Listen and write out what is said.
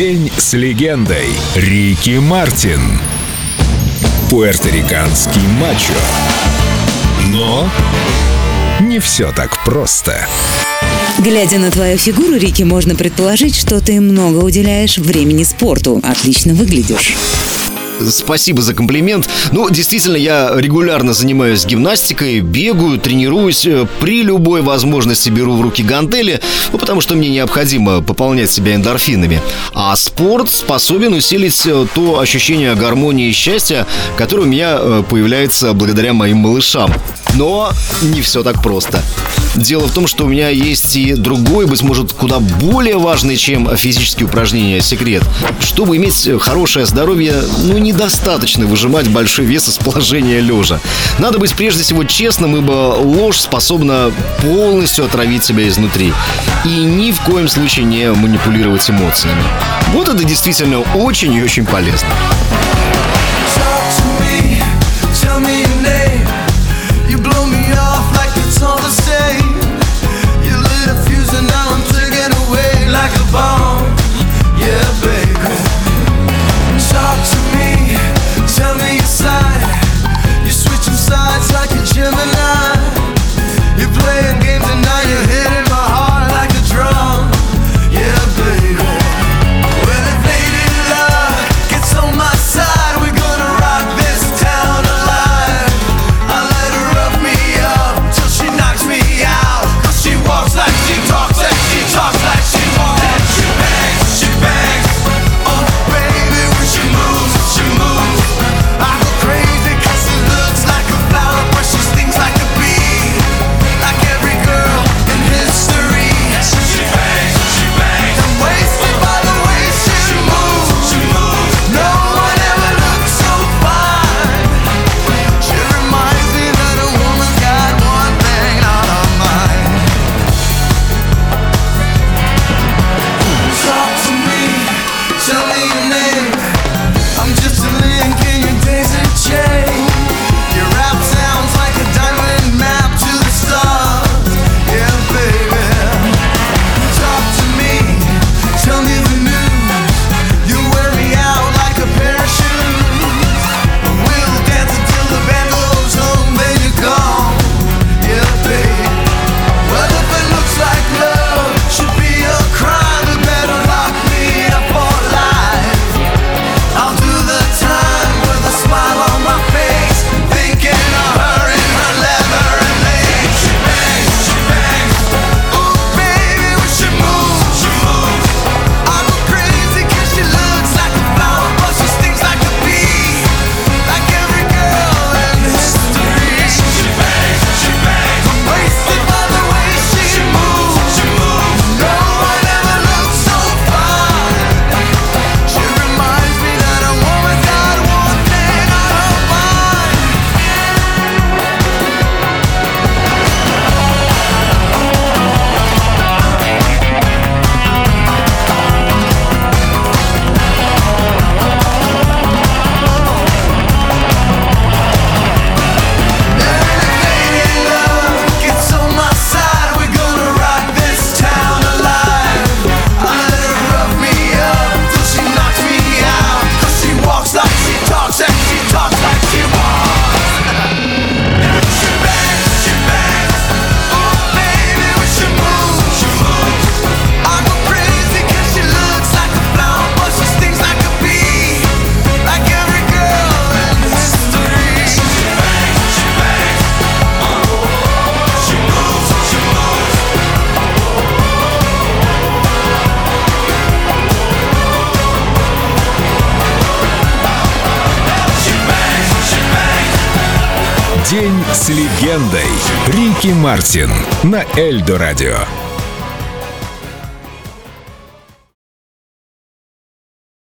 День с легендой. Рики Мартин. Пуэрториканский мачо. Но не все так просто. Глядя на твою фигуру, Рики, можно предположить, что ты много уделяешь времени спорту. Отлично выглядишь. Спасибо за комплимент. Ну, действительно, я регулярно занимаюсь гимнастикой, бегаю, тренируюсь, э, при любой возможности беру в руки гантели, ну, потому что мне необходимо пополнять себя эндорфинами. А спорт способен усилить э, то ощущение гармонии и счастья, которое у меня э, появляется благодаря моим малышам. Но не все так просто. Дело в том, что у меня есть и другой, быть может, куда более важный, чем физические упражнения, секрет. Чтобы иметь хорошее здоровье, ну, недостаточно выжимать большой вес из положения лежа. Надо быть прежде всего честным, ибо ложь способна полностью отравить себя изнутри. И ни в коем случае не манипулировать эмоциями. Вот это действительно очень и очень полезно. День с легендой. Рики Мартин на Эльдо радио.